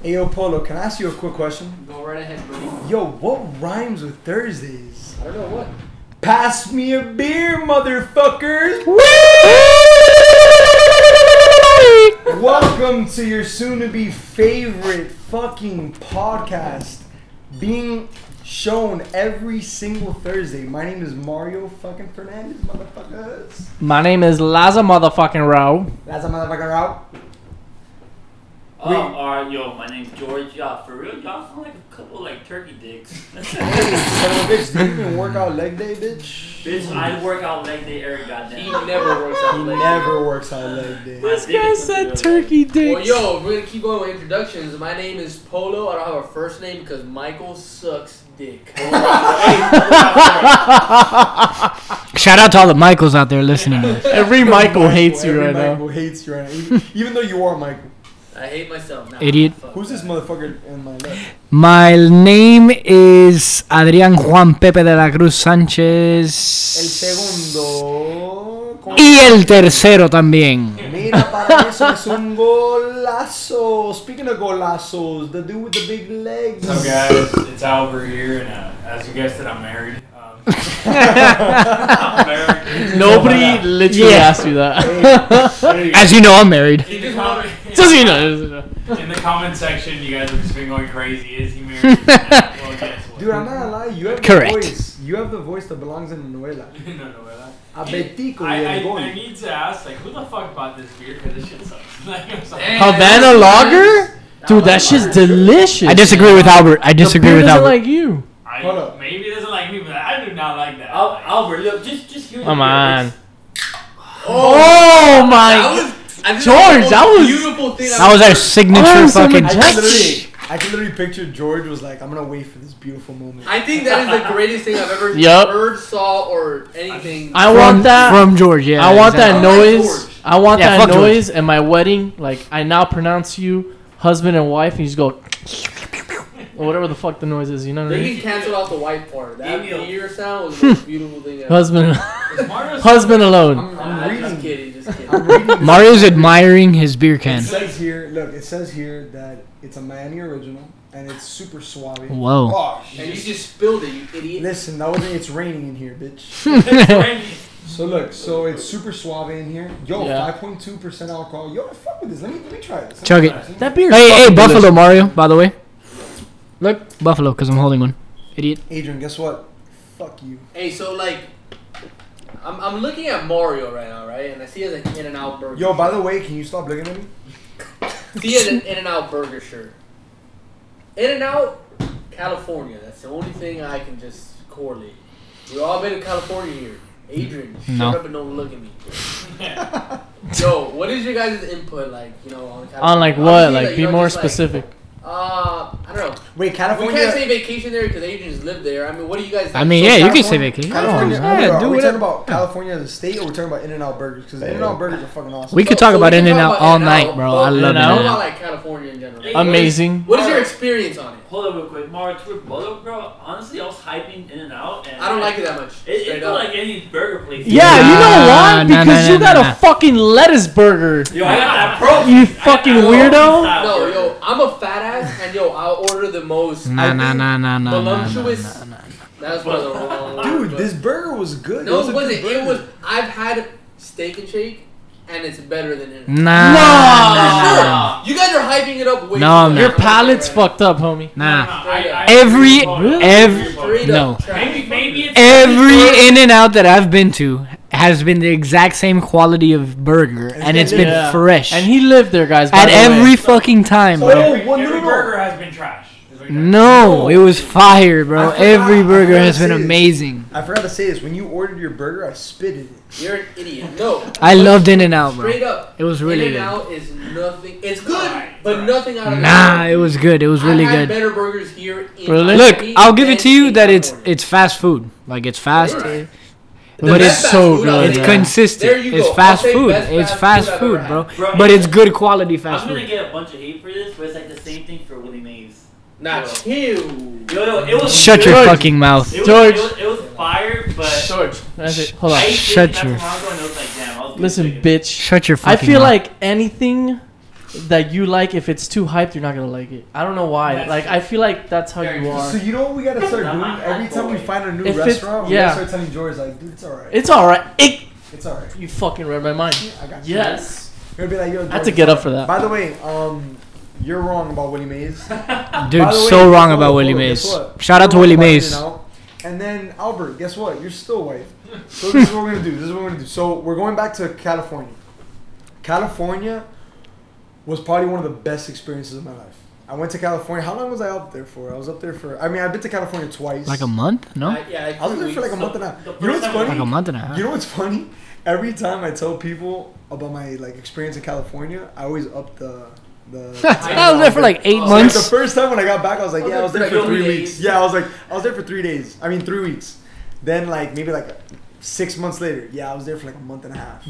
Hey, yo, Polo, can I ask you a quick question? Go right ahead, buddy. Yo, what rhymes with Thursdays? I don't know what. Pass me a beer, motherfuckers! Welcome to your soon to be favorite fucking podcast being shown every single Thursday. My name is Mario fucking Fernandez, motherfuckers. My name is Laza motherfucking Row. That's motherfucking motherfucker out. Oh, Wait. alright, yo, my name's George. Y'all, for real, y'all sound like a couple like turkey dicks. Hey, son of a bitch, do you even work out leg day, bitch? Bitch, I work out leg day every goddamn. He never works out He late. never works out leg day. My This dick guy is said looking turkey Well, dicks. yo, we're gonna keep going with introductions. My name is Polo. I don't have a first name because Michael sucks dick. Shout out to all the Michaels out there listening. to us. Every Michael hates you Every right now. Michael hates you right now. Even, even though you are Michael. I hate myself now. Idiot. Who's this motherfucker in my left? My name is Adrián Juan Pepe de la Cruz El Sánchez. segundo. con- Y el tercero también. Mira, para eso es un golazo. Speaking of golazos, the dude with the big legs. What's up, guys? It's Albert here, and uh, as you guessed it, I'm married. Um, I'm married. Nobody literally Yeah. asked you that. As you know, I'm married. In the, comment, Just so you know. just so you know. in the comment section, you guys have just been going crazy. Is he married? well, guess what? Dude, I'm not gonna lie. You have Correct. the voice. You have the voice that belongs in the novela. no, no, well, A Betico I, y I, el gol. I need to ask, like, who the fuck bought this beer? Because this shit sucks. like, I'm sorry. Havana Lager? Dude, that shit's delicious. I disagree with Albert. I disagree beer with doesn't Albert. like you. I, Hold up. Maybe he doesn't like me, but I do not like that. Al- Albert, look, just just hear the Come lyrics. on. Oh my That god. was, I think George, that was- beautiful thing. That was our signature Oh, so fucking. I can, literally, I can literally picture George was like, I'm gonna wait for this beautiful moment. I think that is the greatest thing I've ever Yup. heard, saw, or anything. I From, want that. from George, yeah. I want exactly. that I like noise. George. I want Yeah, that fuck George. noise at my wedding. Like I now pronounce you husband and wife, and you just go or whatever the fuck the noise is. You know what I They mean? can cancel out the white part. That Give me a- beer sound was the most beautiful thing ever. Husband, husband alone. I'm, I'm I'm just reading. kidding, just kidding. I'm reading. Mario's admiring his beer It can. says here, look, it says here that it's a Miami original and it's super suave. Whoa. Oh, And you just spilled it, you idiot. Listen, that wasn't. It's raining in here, bitch. It's raining. So look, so it's super suave in here. Yo, Yeah. 5.2 percent alcohol. Yo, fuck with this. Let me let me try this. Let me Chug try it. this. That beer. Hey, hey, Buffalo Mario, by the way. Look, Buffalo, because I'm holding one. Idiot. Adrian, guess what? Fuck you. Hey, so like, I'm, I'm looking at Mario right now, right? And I see he has an In and Out burger. Yo, by the way, can you stop looking at me? See, he has an In and Out burger shirt. In and Out, California. That's the only thing I can just correlate. We all been to California here. Adrian, shut No. up and don't look at me. Yo, what is your guys' input like? You know, on California? On like what? Obviously, Like be more just, like, specific. uh, I don't know. Wait, California. We can't say vacation there because Adrian's live there. I mean, what do you guys? Think? I mean, So yeah, you can say vacation. California. Oh, yeah, yeah, are do we whatever. talking about California as a state, or we're talking about In-N-Out burgers? Because In-N-Out burgers are fucking awesome. We could So- talk so about In-N-Out talk all In-N-Out, night, bro. I love What In-N-Out. about like California in general? Hey, Amazing. What is your experience on it? Hold up real quick, Mario. To Bolo, bro. Honestly, I was hyping In and Out, and I don't like it that much. It, it felt like any burger place. Yeah, you know why? Because you got a fucking lettuce burger. Yo, I got that pro. You fucking weirdo. No, yo, I'm a fat ass, and yo, I'll order the most. Nah, I nah, think nah, nah, nah, nah, nah, nah, nah. That's what the wrong Dude, but- this burger was good. No, was it wasn't. It was. I've had steak and shake, and it's better than it. Nah. No. Sure. You guys are hyping it up way No, too I'm much. not. Your palate's right fucked up, homie. Nah. I- I- Every, Really? every, now. No. Maybe, maybe it's Every In and Out that I've been to has been the exact same quality of burger, and it's been Yeah. fresh. And he lived there, guys. By At the way. every fucking time, So- bro. Oh, one- every no, no, no. burger has been trash. is what you're saying. No, it was fire, bro. I forgot- Every I burger forgot has to been say this. amazing. I forgot to say this. When you ordered your burger, I spitted it. You're an idiot. No. I loved In and Out, bro. Straight up. It was really In good. and Out is nothing. It's good, Alright, but alright. nothing out of Nah, it was good. It was really I've had good. better burgers here. In Really? Look, I'll give it to you that it's California. it's fast food. Like it's fast, Alright. The but it's so good, it's yeah. consistent. There you It's go. fast food. best It's fast fast food food, bro. Bro, But it's good quality fast food. I'm gonna food. get a bunch of hate for this, but it's like the same thing for Willie Mays. Nah, Yo. chill. Yo, yo, it was Shut your good. fucking mouth. It was, George. It was, it was fire, but George, that's it. Hold on. Shut your- too long ago and it was like, damn, I was Listen, bitch. Shut your fucking I feel mouth. like anything that you like. If it's too hyped, you're not gonna like it. I don't know why. That's like I feel like that's how very you true. are. So you know what we gotta start doing? Every that time we find a new If it- restaurant, we yeah. gotta start telling George like, dude, it's alright. It's all right. It, It's alright. you fucking read my mind. I got you. Yes. We're gonna be like, yo, I had to get up for that. By the way, um, you're wrong about Willie Mays. Dude, way, so wrong about Willie Mays. Shout out to We're Willie gonna Mays. find it out. And then Albert, guess what? You're still white. So this is what we're gonna do. This is what we're gonna do. So we're going back to California. California was probably one of the best experiences of my life. I went to California. How long was I up there for? I was up there for. I mean, I've been to California twice. Like a month? No? I, yeah, I was there for like a weeks. month and a half. You know what's funny? Like a month and a half. You know what's funny? Every time I tell people about my like experience in California, I always up the the. I was there for like eight Oh, So, like, the first time when I got back, I was like, yeah, I was there there for for three three weeks. Yeah, I was like, I was there for three days. I mean, three weeks. Then like maybe like six months later, yeah, I was there for like a month and a half.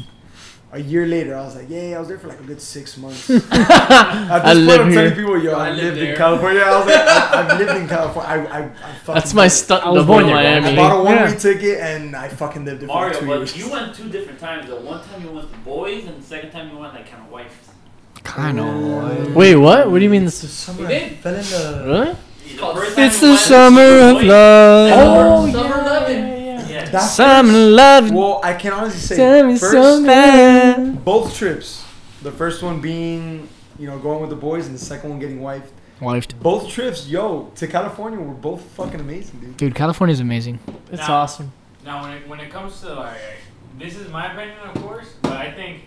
A year later, I was like, yeah, I was there for like a good six months. At this I point, live I'm here. telling people, yo, Yo, I I, live lived in. California. I was like, I, I've lived in California. I, I, I fucking That's my stunt I was double born in there, bro. I bought a one-way Yeah. ticket and I fucking lived there for like Mario, two but years. you went two different times The One time you went to boys, and the second time you went like kind of wife. Kind of. Wait, what? What do you mean this is Summer, He I did. fell in the. really? The called first time It's the summer of boys- love. Oh, Summer yeah, Eleven. yeah, yeah. Yeah. That's Summer love. Well, I can honestly say Tell me first, something. both trips. The first one being, you know, going with the boys, and the second one getting wifed. Wifed. Both trips, yo, to California were both fucking amazing, dude. Dude, California's amazing. It's Now- awesome. Now, when it, when it comes to like, this is my opinion, of course, but I think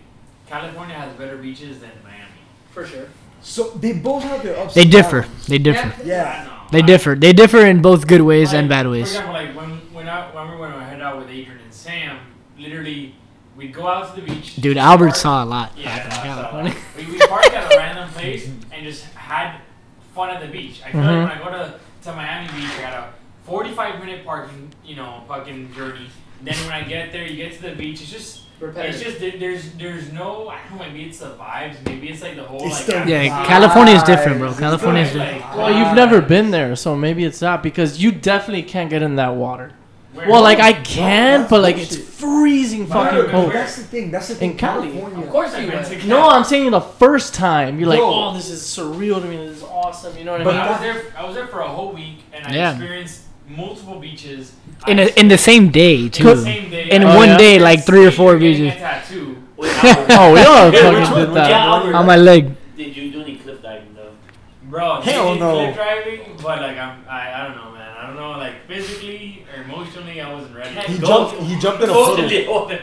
California has better beaches than Miami. For sure. So they both have their ups. They differ. They differ. Yeah. I know. They differ. They differ in both good ways and like, bad For ways. example, like when when I when we went to head out with Adrian and Sam, literally we'd go out to the beach. Dude, Albert park- saw a lot. Yeah, no, I saw California. that. we, we parked at a random place and just had fun at the beach. I feel Mhm. like when I go to, to Miami Beach, I got a 45 minute parking, you know, fucking journey. Then when I get there, you get to the beach. It's just, Repetitive. it's just there's there's no. I don't know. Maybe it's the vibes. Maybe it's like the whole It's like. the Yeah, atmosphere. California is different, bro. California is different. like, Well, you've never been there, so maybe it's that because you definitely can't get in that water. Where- Well, like I can, that's but like it's freezing But fucking cold. That's the thing. That's the thing. In Cali. California. Of course I've you went. to No, I'm saying the first time you're like, Yo. oh, this is surreal to me. This is awesome. You know what But I mean? I was there. I was there for a whole week, and I Yeah. experienced multiple beaches. In I a, in the same day in too. the same day. In I Oh, one yeah? day, like three or four Getting beaches A tattoo. Oh, we all Yeah, which fucking one? did that. Yeah, on my leg. Did you do any cliff diving though? Bro, Hell no. cliff driving, but like I'm, I, I don't know, man. I don't know, like physically or emotionally, I wasn't ready. He Go- jumped. He jumped in a Go puddle. to the open.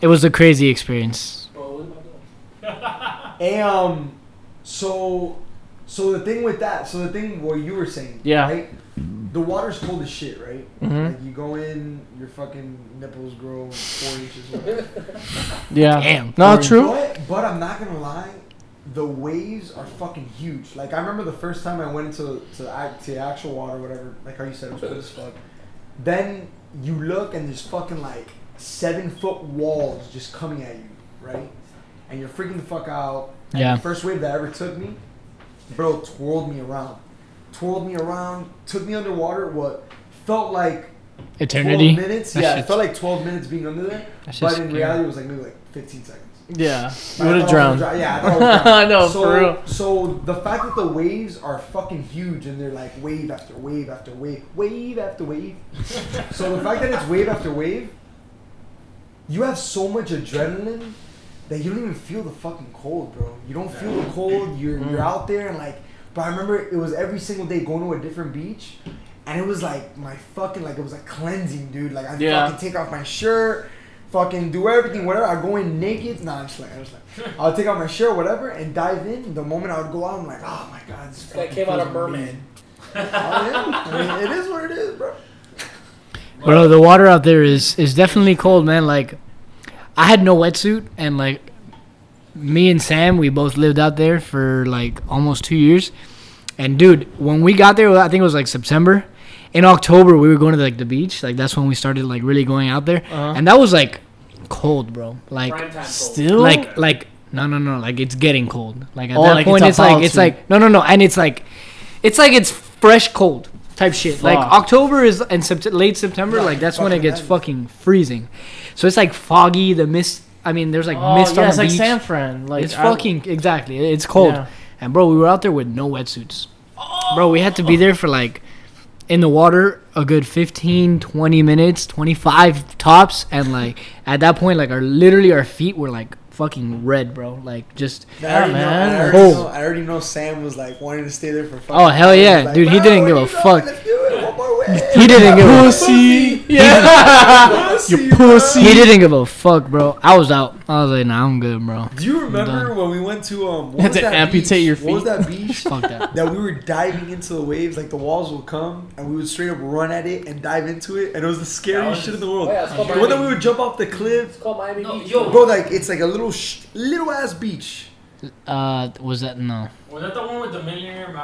It was a crazy experience. Bro, am And um, so, so the thing with that, so the thing what you were saying, Yeah. right? The water's cold as shit, right? Mm-hmm. Like you go in, your fucking nipples grow four inches. Whatever. Yeah. Damn. Not true. But, but I'm not gonna lie, the waves are fucking huge. Like I remember the first time I went into to, act, to actual water, whatever. Like how you said it was cold as fuck. Then you look and there's fucking like seven foot walls just coming at you, right? And you're freaking the fuck out. And Yeah. The first wave that ever took me, bro, twirled me around, twirled me around, took me underwater. What felt like Eternity. 12 minutes. That yeah, it felt like 12 minutes being under there. But in scary. reality, it was like maybe like 15 seconds. Yeah. You would have thought I was drowned. gonna dr- Yeah, I thought I I know, so, for real. So the fact that the waves are fucking huge and they're like wave after wave after wave, wave after wave. so the fact that it's wave after wave, you have so much adrenaline that you don't even feel the fucking cold, bro. You don't feel the cold. You're Mm. you're out there and like. But I remember it was every single day going to a different beach, and it was like my fucking like it was like cleansing, dude. Like I Yeah. fucking take off my shirt. Fucking do everything, whatever. I go in naked. Nah, I'm just like, I'm just like, I'll take off my shirt, whatever, and dive in. The moment I would go out, I'm like, oh my god, this Guy fucking came out feels of merman. amazing. I. Oh, I mean, it is what it is, bro. Bro, the water out there is is definitely cold, man. Like, I had no wetsuit, and like, me and Sam, we both lived out there for like almost two years. And dude, when we got there, I think it was like September. In October, we were going to like the beach. Like that's when we started like really going out there, Uh-huh. and that was like cold, bro. Like, cold. Still? like, like no, no, no. Like it's getting cold. Like at Oh, that like point, it's it's, like it's to. like no, no, no, and it's like, it's like it's fresh cold type shit. Like October is and sept- late September, Yeah, like that's when it gets end. fucking freezing. So it's like foggy. The mist. I mean, there's like oh, mist yeah, on the beach. it's the like beach. San Fran. Like it's I- fucking exactly. It's cold. yeah. And bro, we were out there with no wetsuits. Bro, we had to be there for like in the water a good 15, 20 minutes, 25 tops and like at that point like our literally our feet were like fucking red, bro. Like just I already know- I already, Oh. know, I already know Sam was like wanting to stay there for. fucking Oh, hell yeah. Like, Dude, he didn't give a you fuck." He didn't give a Pussy. Yeah. Pussy, you pussy. he didn't give a fuck, bro. I was out. I was like, nah, I'm good, bro. Do you remember when we went to um? What Had was to that amputate beach? your What was that beach? Fuck that. that we were diving into the waves, like the walls would come, and we would straight up run at it and dive into it, and it was the scariest was- shit in the Oh, world. yeah, it's called the one that we would jump off the cliff, It's called Miami No, Beach. yo. bro. Like it's like a little, sh- little ass beach. Uh, was that no? Was that the one with the millionaire uh,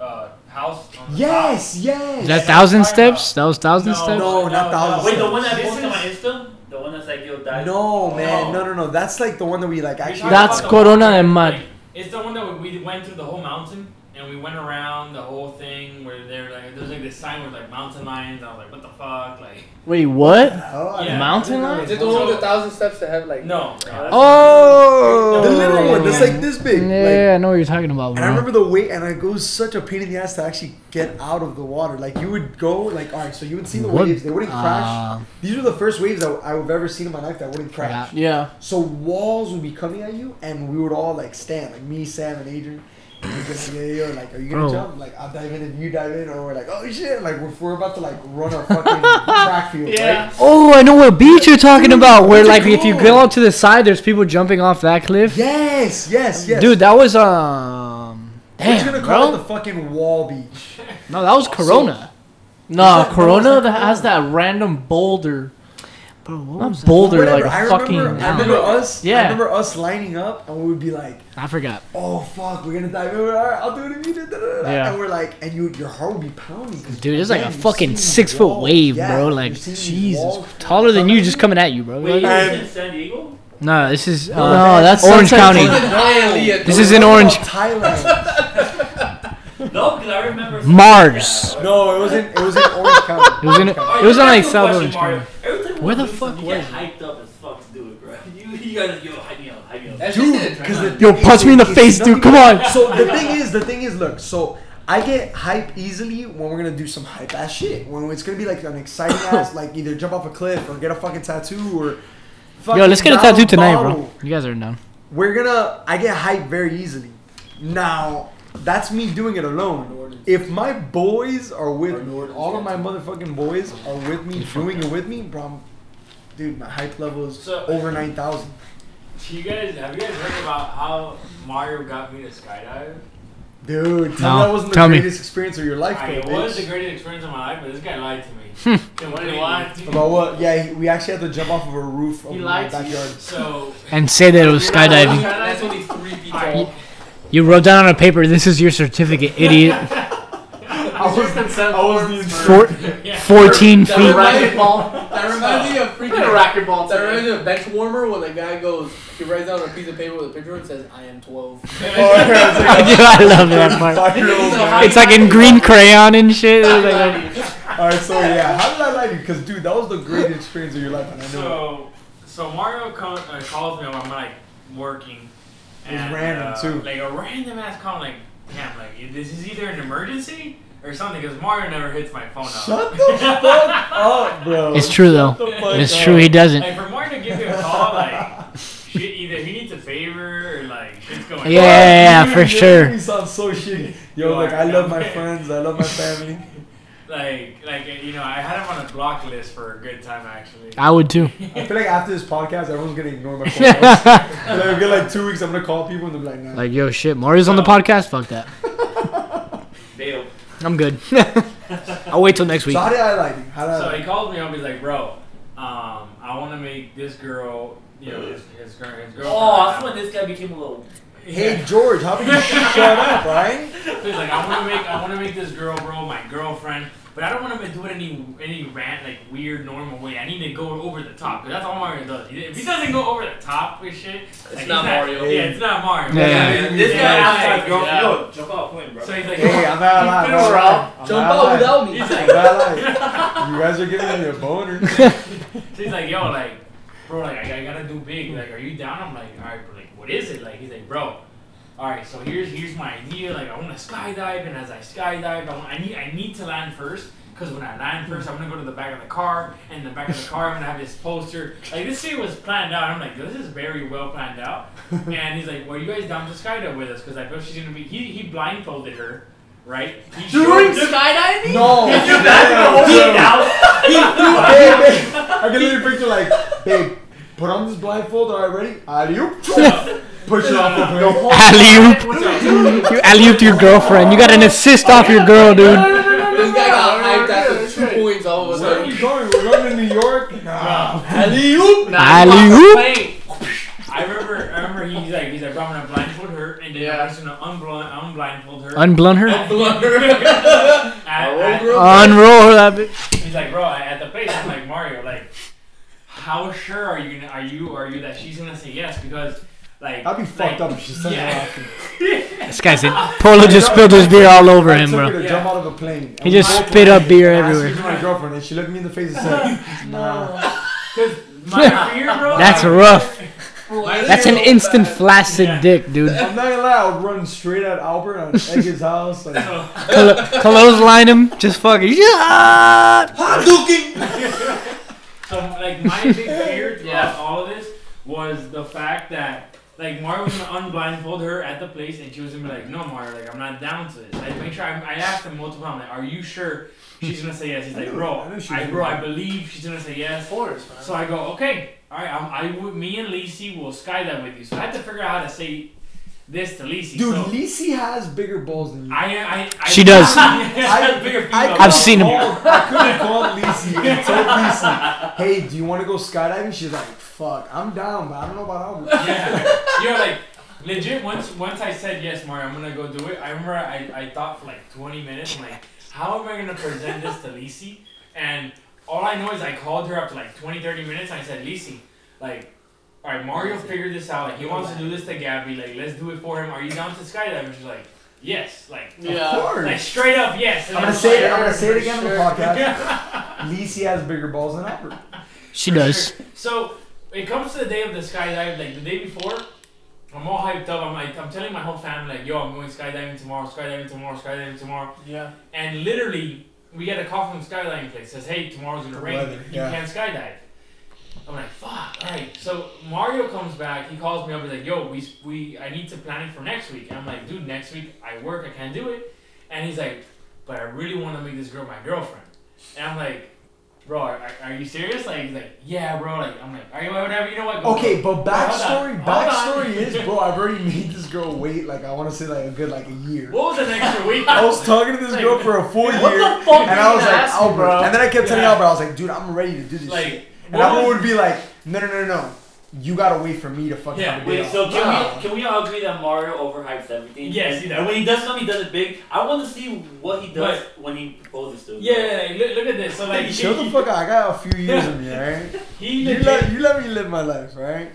uh, house? On the Yes, yes. Is that thousand what I'm steps? That was thousand No. steps. No, not thousand Wait, the one that This posted on my is- Insta? The one that's like, yo, dive? No, man, No. no, no, no. That's like the one that we like actually. That's Corona one de Mar. like, It's the one that we we went through the whole mountain and we went around the whole thing where they're like there's like this sign with like mountain lions. I was like, what the fuck? Like Wait, what? Oh, I Yeah. didn't Mountain know. lion? Is it the one with a thousand steps to have like? no. Oh, The little one that's like this big. Yeah, like- I know what you're talking about, And I bro. remember the weight, and it was such a pain in the ass to actually get out of the water. Like you would go, like all right, so you would see the What- waves; they wouldn't crash. Uh, These were the first waves that I've ever seen in my life that wouldn't crash. Forgot. Yeah. So walls would be coming at you, and we would all like stand, like me, Sam, and Adrian. And we'd be like, yeah, yeah, like, are you gonna Bro. jump? Like, I'll dive in and you dive in, or we're like, oh shit, like we're, we're about to like run a fucking track field, right? oh, I know what beach you're talking about. Where What's it like if you called? go out to the side, there's people jumping off that cliff. Yes, yes, yes. Dude, that was um. we're just Damn, gonna call it bro. the fucking wall beach. No, that was Corona. No, Is that- Corona no, is that that has that random boulder. Bro, what Not was that? boulder, Whatever, like I a remember, fucking. I remember us. Yeah. I remember us lining up, and we would be like, I forgot. "Oh fuck, we're gonna dive in." All right, I'll do it if you do. Da, da, da. Yeah. And we're like, and you, your heart would be pounding. 'cause, Dude, it's like a you're fucking these six-foot walls. wave, Yeah, bro, you're like, seeing these Jesus walls Taller than you, coming just coming at you, bro. Wait, And- is this in San Diego? no, this is uh, No, that's Orange Sunset County. Cliff. This is in Orange. Thailand. No, because I remember. Mars. No, it was in it was in Orange County. It was in. It was you on like guys South question, Orange Mario. County. Every time we Where the fuck something, was you get hyped up as fuck to do it, bro. You, you guys, yo, hype me up, hype me up. That's Dude, because the Yo, thing punch is, me in the it's face, dude. nothing- Come on. So the thing is, the thing is, look. So I get hype easily when we're gonna do some hype ass shit. When it's gonna be like an exciting ass, like either jump off a cliff or get a fucking tattoo or. Yo, let's get a tattoo tonight, bottle. bro. You guys are down. We're gonna. I get hyped very easily. Now that's me doing it alone. If my boys are with me, all of my motherfucking boys are with me, doing it with me, bro. I'm- Dude, my hype level is So- over nine thousand. You guys, have you guys heard about how Mario got me to skydive? Dude, tell No, me that wasn't the tell me. greatest experience of your life, I, though, it was the greatest experience of my life, but this guy lied to me. Hmm. Completely. About what? Yeah, he- we actually had to jump off of a roof of He my lied to you. backyard. So And say that it was skydiving. That's only three feet tall. You wrote down on a paper, "This is your certificate, idiot." I was consent I was the Four, yeah. 14 That feet. reminds- racquetball. That reminds me of freaking racquetball. That reminds me of bench warmer when the guy goes, he writes down on a piece of paper with a picture and says, "I am 12. I love that part. It's like in green crayon and shit. It was like- All right, so yeah, how did I lie to you? Because dude, that was the greatest experience of your life, and I know. So, so Mario co- uh, calls me when I'm like working. It was and, random, uh, too. Like a random ass call, like, damn, like this is either an emergency or something, because Mario never hits my phone up. Shut the fuck up, bro. It's true though. Shut the fuck It's up. true. He doesn't. Like for Mario to give me a call, like shit, either he needs a favor or like shit's going. Yeah, yeah, yeah, Dude, for sure. make me sound so shitty. Yo, You like. I love my friends, I love my family. Like, like you know, I had him on a block list for a good time actually. I would too. I feel like after this podcast, everyone's gonna ignore my phone. calls. like, I'll get like two weeks, I'm gonna call people and they'll be like, nah. Like, yo, shit, Mario's on the podcast. Fuck that. Bail. I'm good. I'll wait till next week. so how did I like? How did I So like he calls me up. He's like, "Bro, um, I want to make this girl, you know, his, his girl, his girl." Oh, that's when this guy became a little. Hey George, how about you shut up, right? So he's like, "I want to make, I want to make this girl, bro, my girlfriend, but I don't want to do it any, any rant like weird, normal way. I need to go over the top, cause that's all Mario does. If he doesn't go over the top with shit, like, not Mario. Yeah, it's not Mario. Yeah. Yeah, this guy Yeah, outside, like, yeah. Yo, jump out, point, bro. So he's like, Hey, I'm not alive. Keep it I'm raw. not alive. Jump out without me. He's I'm like, not alive. You guys are giving me a boner. so he's like, yo, like, bro, like I, I gotta do big. Like, are you down? I'm like, all right, bro, like, what is it? Like, he's like, bro. All right, so here's here's my idea. Like, I want to skydive, and as I skydive, I, want, I need I need to land first. Cause when I land first, I'm gonna go to the back of the car, and in the back of the car, I'm gonna have this poster. Like this shit was planned out. I'm like, this is very well planned out. And he's like, well, you guys down to skydive with us? Cause I feel she's gonna be. He he blindfolded her, right? He During skydiving? No. Back Yeah, the yeah. whole Babe, babe, I can literally picture like, babe, put on this blindfold. All right, ready? Alley-oop. Push it off the plane. Alley-oop. You alley-ooped your girlfriend. You got an assist off your girl, dude. This guy got hyped after two points all of a Where are sudden. you going? We're going to New York? Nah. Alley-oop! Alley-oop. I remember, I remember he's like, he's like, bro, I'm gonna blindfold her, and then Yeah. I'm just gonna unblind, unblindfold her. Unblunt her. At- at- Unroll that bitch. he's like, bro, at the place, I'm like, Mario, like, how sure are you gonna, are you, are you that she's gonna say yes? Because, like, I'd be fucked like, up if she said yeah. that. This guy's it. Polo just spilled his beer all over I him, bro. to jump out of a plane. He just spit up beer and I everywhere. my girlfriend, and she looked me in the face and said, "Nah." Cause my fear, bro. That's like, rough. my That's an fear- instant uh, flaccid Yeah. dick, dude. I'm not gonna lie, I would run straight at Albert and egg his house. Like, So, Col- clothesline him. Just fucking. Yeah. So like my big fear throughout Yeah. all of this was the fact that like Mario was gonna unblindfold her at the place and she was gonna be like, no Mario, like I'm not down to this. I make sure I, I asked him multiple times, like, are you sure she's gonna say yes? He's like, bro, I bro, I believe she's gonna say yes. Of course, man. So I go, okay, all right, I'm, I would, me and Lacey will skydive with you. So I had to figure out how to say this to Lacey. dude, so Lisi has bigger balls than you. I, I, I, She does. I, bigger female. could've I've seen him. I could have called Lisi and told Lisi, hey, do you want to go skydiving? She's like, fuck, I'm down, but I don't know about Albert. Yeah, you're like legit. Once once I said yes, Mario, I'm gonna go do it. I remember I, I thought for like 20 minutes. I'm like, how am I gonna present this to Lisi? And all I know is I called her after like 20, 30 minutes. And I said, Lisi, like, all right, Mario figured this out. Like, he wants to do this to Gabby. Like, let's do it for him. Are you down to skydive? And she's like, yes. Like, Of Yeah. course. like straight up yes. And I'm gonna say it. like, I'm gonna say it for again on the sure. podcast. Lisi has bigger balls than Albert. She does. So it comes to the day of the skydive, like the day before. I'm all hyped up. I'm like, I'm telling my whole family, like, yo, I'm going skydiving tomorrow, skydiving tomorrow, skydiving tomorrow. Yeah. And literally, we get a call from the skydiving place. Says, hey, tomorrow's gonna The rain. weather, You yeah. can't skydive. I'm like, fuck. All right. So Mario comes back. He calls me up. He's like, yo, we we I need to plan it for next week. And I'm like, dude, next week I work. I can't do it. And he's like, but I really want to make this girl my girlfriend. And I'm like. Bro, are, are you serious? Like, he's like, yeah, bro. Like, I'm like, all right, whatever. You know what? Go, Okay, but backstory, backstory is, bro, I've already made this girl wait. Like I want to say like a good like a year. What was an extra week? I was talking to this girl for a full year, What the fuck and I was you like, Albert, oh, bro? and then I kept telling Albert, I was like, dude, I'm ready to do this Like, shit. And what Albert was- would be like, no, no, no, no, you gotta wait for me to fucking Yeah, have a Wait, off. so can Nah. we can we all agree that Mario overhypes everything? Yes, and, he and when he does something, he does it big. I want to see what he does when he proposes to. a girl. Yeah, like, look, look at this. So like, he, Shut the fuck up. I got a few years in me, right? he You let, you let me live my life, right?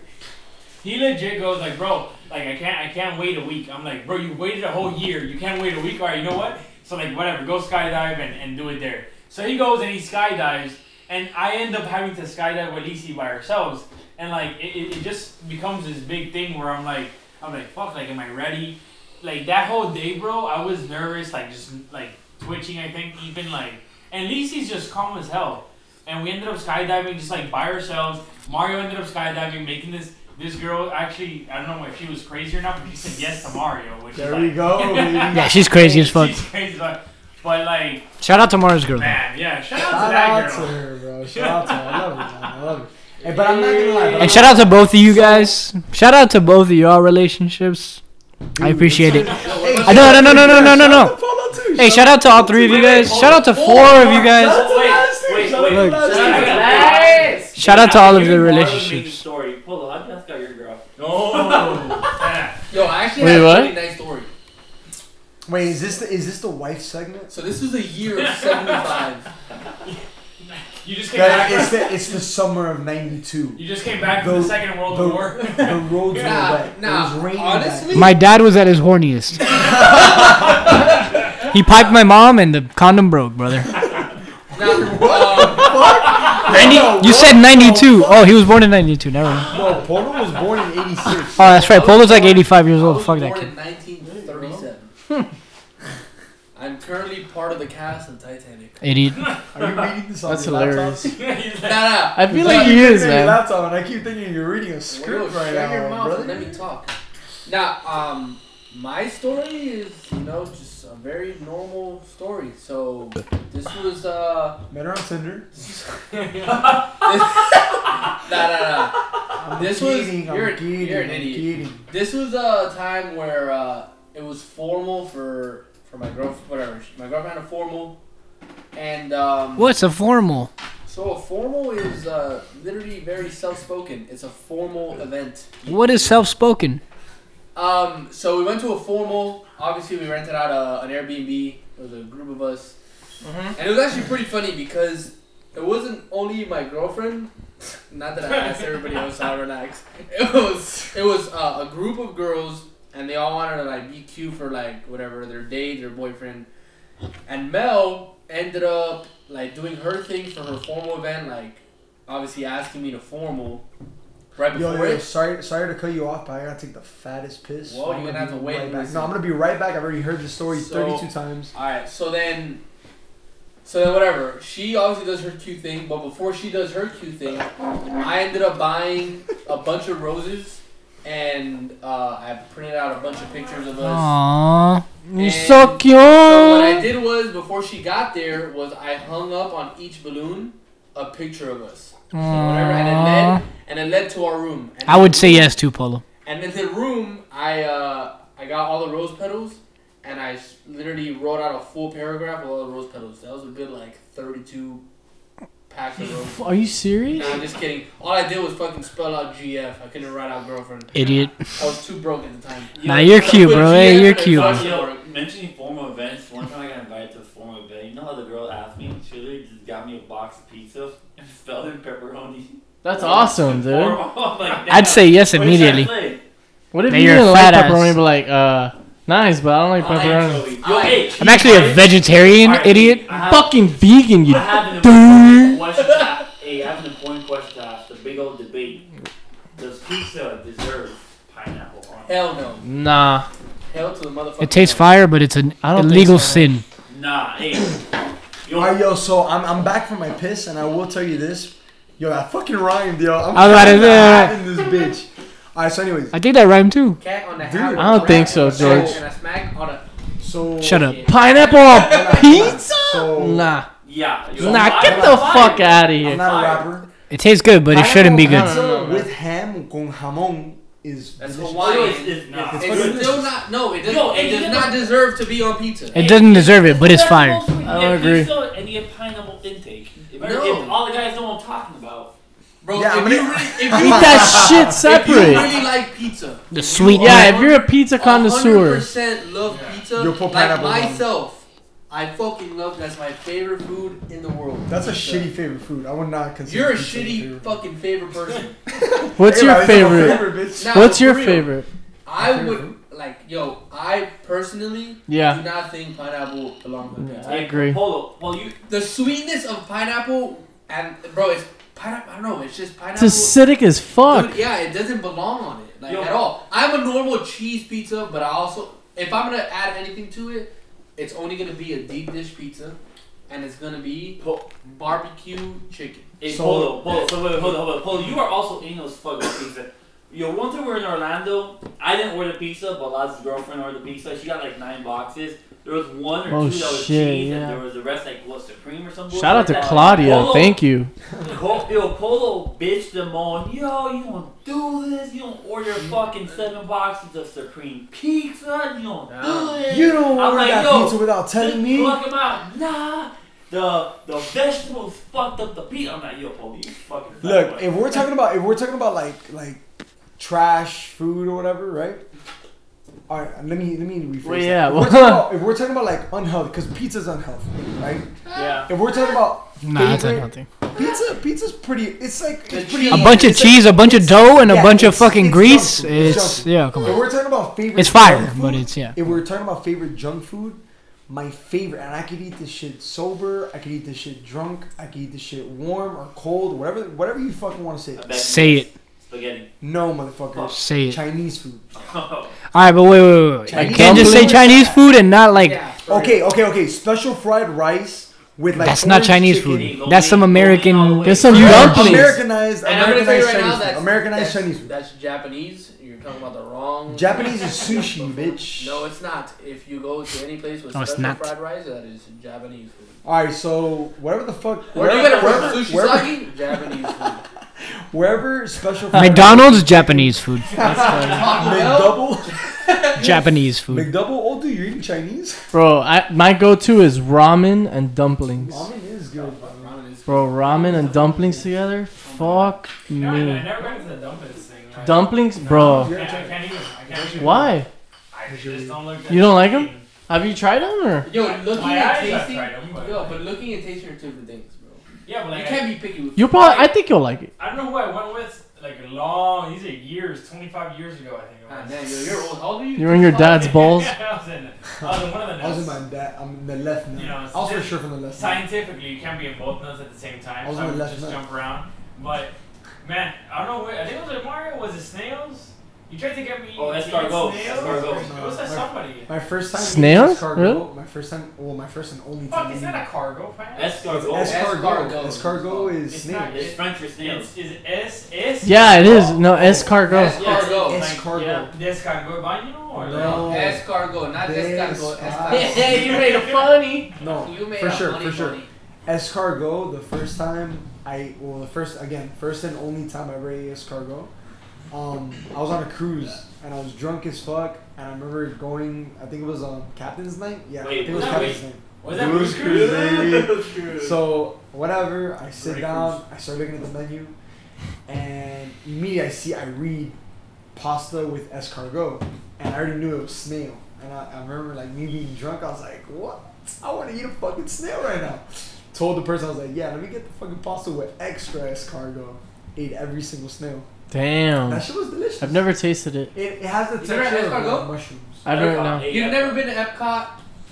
he legit goes like, bro, like I can't, I can't wait a week. I'm like, bro, you waited a whole year. You can't wait a week. All right, you know what? So like, whatever, go skydive and, and do it there. So he goes and he skydives, and I end up having to skydive with Lisi by ourselves, and like it, it, it just becomes this big thing where I'm like, I'm like, fuck, like, am I ready? Like that whole day, bro, I was nervous, like just like twitching. I think even like, and Lisi's just calm as hell. And we ended up skydiving just like by ourselves. Mario ended up skydiving, making this this girl actually I don't know if she was crazy or not, but she said yes to Mario, which There is we like, go. Yeah, she's crazy as fuck. She's crazy, but, but like Shout out to Mars girl. man, yeah, shout out Shout to that out girl. to her, bro. Shout out to her. I love her, man. I love her. Hey, but I'm not gonna lie. And shout out to both of you guys. Shout out to both of y'all relationships. I appreciate it. Hey, I know, no, no, no, no, no, no, no. Shout out to Polo, too. Hey, shout out to all three of you guys. Shout out to four of you guys. Shout out to Wait, last wait, team. Shout out wait. to Look. last Shout out team. to Nice. Shout out to all of Give the me Mario's main relationships. Story. Polo, how did you ask out your girl? Oh, yeah. Yo, I actually Wait, have what? a really nice story. Wait, is this the is this the wife segment? So this was a year of 75. You just came Guys, back. it's the it's the summer of '92. you just came back from The- the Second World the- War. The roads were Nah, wet. nah, it was raining. honestly- My dad was at his horniest. he piped my mom and the condom broke, brother. Now, um, 90, you said 92. Oh, he was born in 92. Never mind. No, Polo was born in '86. Oh, that's right. Polo's like 85 years old. Fuck that born kid. in 1937. I'm currently part of the cast of Titanic. Idiot. Are you reading this on That's your hilarious. laptop? Nah, nah. I feel like like he you're is, reading your man. laptop, and I keep thinking you're reading a script yo, right shut your now, mouth brother. and let me talk. Now, um, my story is, you know, just a very normal story. So, this was, uh, Met her on Tinder. nah, nah, nah. I'm This was- kidding. you're- I'm kidding. you're an I'm idiot. kidding. This was a time where uh, it was formal for for my girlfriend. Whatever, my girlfriend had a formal, and um, What's a formal? So a formal is uh, literally very self-spoken. It's a formal event. What is self-spoken? Um, so we went to a formal. Obviously, we rented out a, an Airbnb. It was a group of us, and it was actually pretty funny because it wasn't only my girlfriend. Not that I asked everybody else how to relax. It was it was uh, a group of girls, and they all wanted to like be cute for like whatever their date, their boyfriend. And Mel ended up like doing her thing for her formal event, like obviously asking me to formal right Yo, before yo, it. sorry, sorry to cut you off, but I gotta take the fattest piss. Well, I'm you're gonna have to wait Right back. No, I'm gonna be right back. I've already heard this story So- 32 times. All right, so then, so then whatever. She obviously does her cute thing, but before she does her cute thing, I ended up buying a bunch of roses, and uh, I printed out a bunch of pictures of us. Aww. You're And so cute. So what I did was before she got there was I hung up on each balloon a picture of us. So whatever, and it led and it led to our room. And I would say yes to Polo. And in the room, I uh, I got all the rose petals, and I literally wrote out a full paragraph of all the rose petals. That was a good like thirty-two packs of roses. Are you serious? No, I'm just kidding. All I did was fucking spell out GF. I couldn't write out girlfriend. Idiot. I was too broke at the time. Nah, you're cute, bro. Hey, you're cute. Fuck bro. You know, mentioning formal events, one time I got invited to a formal event. You know how the girl asked me? She literally just got me a box of pizza and spelled in pepperoni. That's awesome, dude. Like, I'd say yes what does that immediately. What if Now you you're a didn't like fat pepperoni, but like, uh, nice, but I don't like I like pepperoni. Joey. Yo, hey, I'm actually a vegetarian, Alright, idiot. Have, Fucking vegan, you. I have question. Hey, I have an important question to ask. The big old debate. Does pizza deserve pineapple on it? Hell no. Nah. Hell to the motherfucker. It tastes fire, but it's an I don't illegal so. sin. Nah, hey. Yo, Alright, yo, so I'm, I'm back from my piss, and I will tell you this. Yo, that fucking rhymed, yo. I'm I was about to kinda say, in this bitch. Alright, so anyways, I think that rhymed too. Cat on the Dude, hammer, I don't think so, George. And I smack on a. so Shut up. Pineapple on pizza? So Nah. yeah. Nah, fire, get the fire. fuck out of I'm here. not a rapper. It tastes good, but it shouldn't be good. No, no, Pizza no, no. with ham con jamon is That's delicious. Hawaiian. It's, it's, Nah. it's, It's still not. No, it does. Yo, it does not deserve to be on pizza. It doesn't deserve it, but it's fire. I I don't agree. Pizza and you get pineapple intake. No. if all the guys know what I'm talking about. Bro, Yeah, if I'm you gonna- really, if you, Eat that shit if you really like pizza, The sweet Yeah, if you're a pizza connoisseur. 100% love pizza, You'll put like pineapple on. myself, I fucking love. That's my favorite food in the world. That's a shitty favorite food. I would not consider. You're a pizza shitty favorite. fucking favorite person. What's Hey, your man, it's not my favorite? bitch. Now, What's your real, favorite? I Favorite would like, yo. I personally Yeah. do not think pineapple belongs on Yeah. pizza. I agree. Polo, well, you The sweetness of pineapple and bro, it's pineapple. I don't know. It's just pineapple. It's pineapple. acidic as fuck. Dude, yeah, it doesn't belong on it like Yo. at all. I'm a normal cheese pizza, but I also if I'm gonna add anything to it, it's only gonna be a deep dish pizza, and it's gonna be barbecue chicken. Hey, So- Polo, Polo, so wait, hold on, hold on. Polo, you are also in those fucking pizza. Yo, one time we were in Orlando, I didn't order pizza, but Laz's girlfriend ordered pizza. She got like nine boxes. There was one or Oh, two that was shit, cheese, yeah. and there was the rest like what Supreme or something. Shout out to that. Claudia. Polo, Thank you. Po- yo, Polo bitched them on. Yo, you don't do this. You don't order fucking seven boxes of Supreme pizza. You don't do it. You don't order like, that pizza without telling Just me. Pluck 'em out. Nah. The the vegetables fucked up the pizza. I'm like, yo, Polo, you fucking. Look, if we're talking about if we're talking about like like trash food or whatever, right? All right, let me let me rephrase. Well, that. yeah, If, well- we're talking about, if we're talking about like unhealthy, because pizza's unhealthy, right? Yeah. If we're talking about Nah, that's favorite- unhealthy. Pizza, pizza's pretty. It's like it's pretty. A bunch of it's like- cheese, a bunch of dough, and a bunch of fucking it's grease. junk food. It's It's junk food. yeah, come on. If we're talking about favorite, It's fire, junk but it's yeah. If we're talking about favorite junk food, my favorite, and I could eat this shit sober. I could eat this shit drunk. I could eat this shit warm or cold, whatever, whatever you fucking want to say. Say you- it. Spaghetti. No, motherfucker. Say it. Chinese food. Oh. All right, but wait, wait, wait. wait. I Chinese can't just say dumplings? Chinese food and not like. Yeah, Okay, okay, okay. Special fried rice with like. That's not Chinese chicken. food. That's some American. That's some dumplings. Americanized, And I'm gonna tell you Americanized right now, Chinese that's food. Americanized that's, Chinese food. That's Japanese. You're talking about the wrong. Japanese is sushi, bitch. No, it's not. If you go to any place with No, it's special not. fried rice, that is Japanese food. All right, so whatever the fuck, Where do you wherever, get it from? wherever, Sushi wherever, sake? Japanese food. Wherever special fried McDonald's Japanese food. McDouble, Japanese food. McDouble. Oh, dude, you're eating Chinese? Bro, I, my go-to is ramen and dumplings. Ramen is good. bro. Ramen is- Bro, ramen and dumplings together? Fuck No, I, I me. never got into the dumplings thing. Right? Dumplings, No, bro. I can't, I can't even. I can't even. Why? I just don't look. You don't like 'em? Have you tried them or? Yo, looking My and eyes have tasting. tried 'em, but- Yo, but looking and tasting are two different things, bro. Yeah, but like You can't be picky with. You food. probably. I think you'll like it. I, I don't know who I went with. Like a long. These are years. Twenty five years ago, I think. It Ah, was. damn, yo, you're old. How old are you? You're in your dad's balls. Yeah, I was in. I was in one of the I was in my dad. I'm in the left now. You know, I was for sure from the left. Scientifically, you can't be in both nuts at the same time. I was so on I the would left just nut. jump around. But man, I don't know. What, I think it was like Mario. Was it snails? You tried to get me. Oh, to eat escargot. Snails? It was that somebody. My first time. eating Snails? Escargot, Really? My first time. Well, my first and only Fuck, time. is that a cargo pan? Escargot. It's escargot. Escargot. Escargot oh, is It's snail. not- It's French for snails. It's, is it S S? Yeah, it is. No, oh. escargot. Escargot. Escargot. Yeah. Descargot baño or No. Escargot, not escargot. Escargot. Hey, you made it funny. No, You made for sure, for sure. funny. Escargot. The first time I, well, the first again, first and only time I ever ate escargot. Um, I was on a cruise and I was drunk as fuck, and I remember going. I think it was um Captain's Night. Yeah, Wait, I think it was Captain's Night. Was that Blue's Clues, Clues? baby. So whatever, I sit Great down, I start looking at the menu, and immediately I see I read pasta with escargot, and I already knew it was snail. And I, I remember like me being drunk, I was like, what? I want to eat a fucking snail right now. Told the person I was like, yeah, let me get the fucking pasta with extra escargot. Ate every single snail. That Damn. shit was delicious. I've never tasted it. It, it has the You never had texture of escargot? like, uh, mushrooms. I don't know. You've never been to Epcot?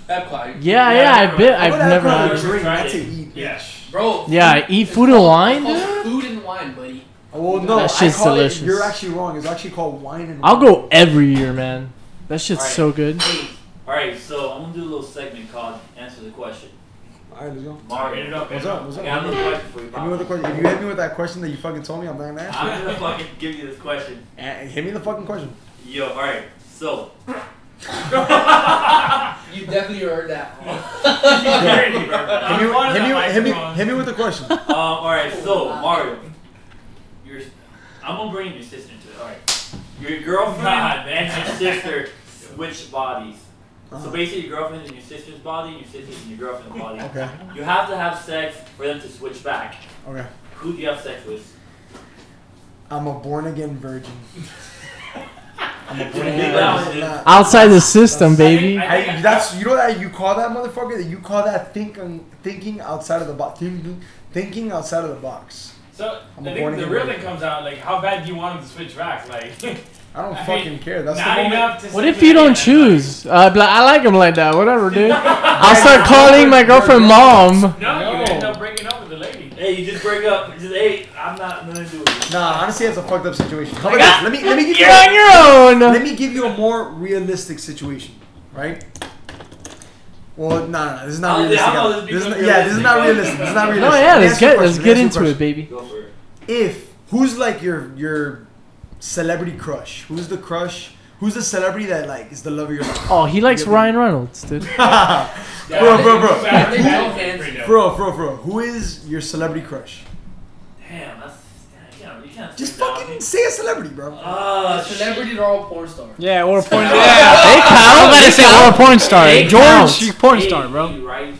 Epcot. Yeah, Yeah, yeah, I I've been. I I've would never gone had to it. drink, Tried not to it. eat. Yeah. bitch. Bro. Yeah, food- eat food and wine, it's dude? Food and wine, buddy. Well, no, That shit's I call delicious. It, you're actually wrong. It's actually called wine and. I'll go every year, man. That shit's Alright. so good. Alright, so I'm gonna do a little segment called Answer the Question. All right, let's go. Alright, hit it Mario. up. What's up? What's I up? got another question for you, Hit me with the question. If you hit me with that question that you fucking told me, I'm not gonna answer. I'm gonna fucking give you this question. Eh, Hit me the fucking question. Yo, alright, so. You definitely heard that. Hit me, hit me, hit me, hit me with the question. Um, alright, so, Mario. Your, I'm gonna bring your sister into it, alright. Your girlfriend God, and man. your sister switch bodies. So Uh-huh. basically, your girlfriend in your sister's body, your sister's in your girlfriend's body. Okay. You have to have sex for them to switch back. Okay. Who do you have sex with? I'm a born again virgin. I'm a born Yeah. again virgin. Yeah. Nah. Outside the system, baby. I, that's you know that you call that motherfucker that you call that thinking thinking outside of the box thinking, thinking outside of the box. So I'm I a think born the again real thing comes out like how bad do you want him to switch back? Like I don't I fucking mean, care. That's the not moment. enough to What if you don't choose? Uh, I'd like, I like him like that. Whatever, dude. I'll start calling my girlfriend mom. like- No, you end up breaking up with the lady. Hey, you just break up. Just hey, I'm not gonna do it. Nah, honestly, that's a fucked up situation. How about? Let me let me give you You're on a, your let me give you a more realistic situation, right? Well, no, no, no, this is not realistic. I know at all. this This is not, yeah, this is not realistic. realistic. This is not realistic. No, yeah, let's ask you a get let's get Let me ask you a into it, baby. Go for it. If who's like your your celebrity crush? Who's the crush? Who's the celebrity that like is the love of your life? Oh, he likes Ryan Reynolds, dude. bro, bro, bro, Yeah, Pretty yeah, fancy. pretty dope. bro, bro, bro. Who is your celebrity crush? Damn, that's damn, you can't. You can't Just fucking say a celebrity, bro. Uh, Celebrities are all porn stars. Yeah, or a porn. They I count. was about to say or a porn star. They George, count. she's porn Hey, star, bro. hey, Riley,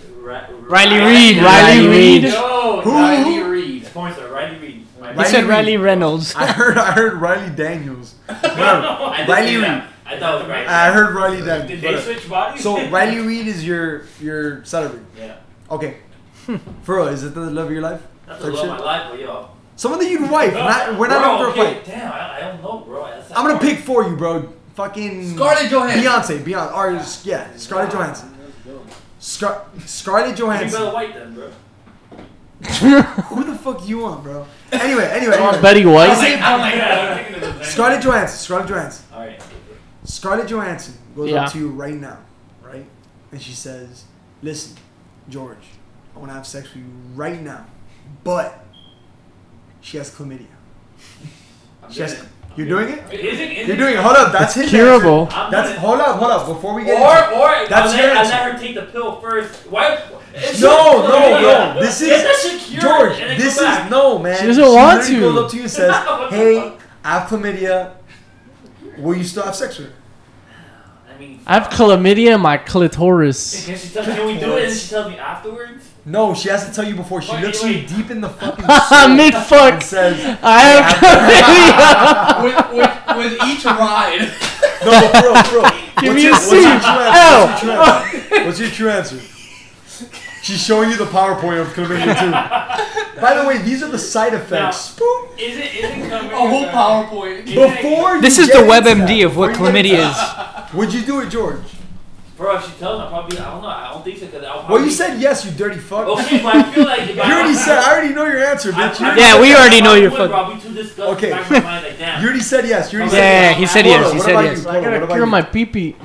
Riley Reid. Riley Reid. Yo, Who? Riley Reid. Porn star, Riley Reid. He said Riley Reynolds. I heard, I heard Riley Daniels. Whatever. I did Riley say Reid. that. I thought it was Riley. I heard Riley Daniels. Did they switch bodies? So Riley Reid is your your celebrity. Yeah. Okay. For real, is it the love of your life? That's the love of my life, but yo. Someone that you'd wife. Not, we're not bro, looking for a fight. Damn, I, I don't know, bro. That's I'm gonna pick for you, bro. Fucking Scarlett Johansson. Beyonce, Beyonce, or yeah, Scarlett Johansson. Scar- Scarlett Think about Johansson. white then, bro. Who the fuck you want, bro? Anyway, anyway. Anyway. Betty I White. say- I'm like, I'm thinking of the same. Scarlett Johansson. Scarlett Johansson. All right. Scarlett Johansson goes Yeah. up to you right now, right? And she says, "Listen, George, I want to have sex with you right now, but she has chlamydia. I'm She has, it. you're doing it. Wait, Is it? Is You're doing it. Hold up. That's his Curable. answer. That's it. hold up. Hold up. Before we get Or, into or That's I'll, let, I'll let her take the pill first. Why? It's No, your no, chlamydia. no. This Get that is shit cured George. This is back. no man. She doesn't want literally to. Goes up to you and says, "Hey. I have chlamydia. Will you still have sex with her?" I mean, I have chlamydia in my clitoris. Can, she tell, can we do it and she tells me afterwards? No, she has to tell you before. She Wait, looks wait. you deep in the fucking soul Mid and fuck. says, I have chlamydia. with, with, with each ride. "No, but bro, bro. Give what's me your, a what's your seat. true Ow. answer? What's your true answer? What's your true answer? She's showing you the PowerPoint of chlamydia too. By the way, these are the side effects. Boop. Is it? Is it coming? A whole PowerPoint. Before This is the into WebMD of what before you get into chlamydia is. Would you do it, George? Bro, if she tells me, I'll probably, I don't know, I don't think so. Cause I'll Well, probably, you said yes, you dirty fuck. Okay, but I feel like. You already said. I already know your answer, bitch. You already Yeah, we already know your fuck. fuck. I'll too disgusted. Okay. Back in my mind, like, damn. You already said yes. You already Yeah, said Yeah, he said yes. He what said about yes. you? I Polo, what gotta cure my pee pee.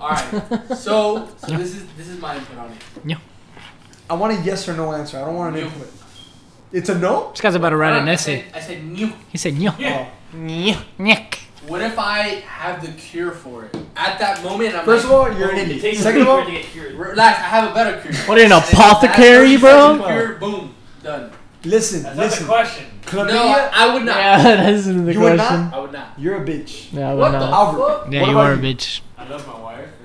All right. So, so this is this is my input on it. I want a yes or no answer. I don't want an No. input. It's a no. This guy's about to write an ah, essay. I said new. He said, "Nyo, Oh. nyo, nyek." What if I have the cure for it? At that moment, I'm First of all, you're an It idiot. takes Second of a all, to get cured. relax. I have a better cure. What are you, an apothecary, bro? Cure, boom, done. Listen, That's not the listen. question. No, I, I would not. Yeah, that isn't the You would question. I would not. you're a bitch. Yeah, I would not. What the not. Albert. fuck? Yeah, What you about are a bitch. I love my wife.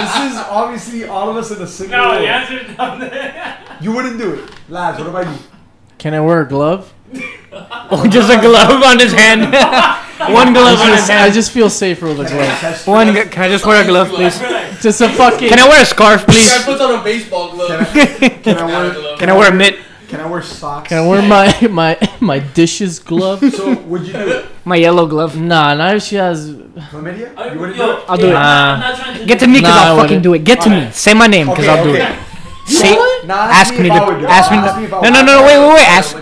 this is obviously all of us in a single no, room. the answer is no. You wouldn't do it. Lads, what about you? Can I wear a glove? Oh, just a glove on his hand. One glove on I his just, I just feel safer with a glove. One. g- Can I just wear a glove, please? Just a fucking. Can I wear a scarf, This please? guy puts on a baseball glove. Can I Not a wear? glove. Can I wear a mitt? Can I wear socks? Can I wear my my my dishes glove? So would you do it? My yellow glove. Nah, now she has. Chlamydia? I- You wouldn't yo, do it? I'll do hey, it. I'm Uh, I'm not trying to Get to me, cause Nah, I I'll fucking do it. Get to me. Say my name, cause I'll do it. Say. Nah, Ask me if I to. Ask me. Ask me if No, no, no. Wait, wait, wait. Ask.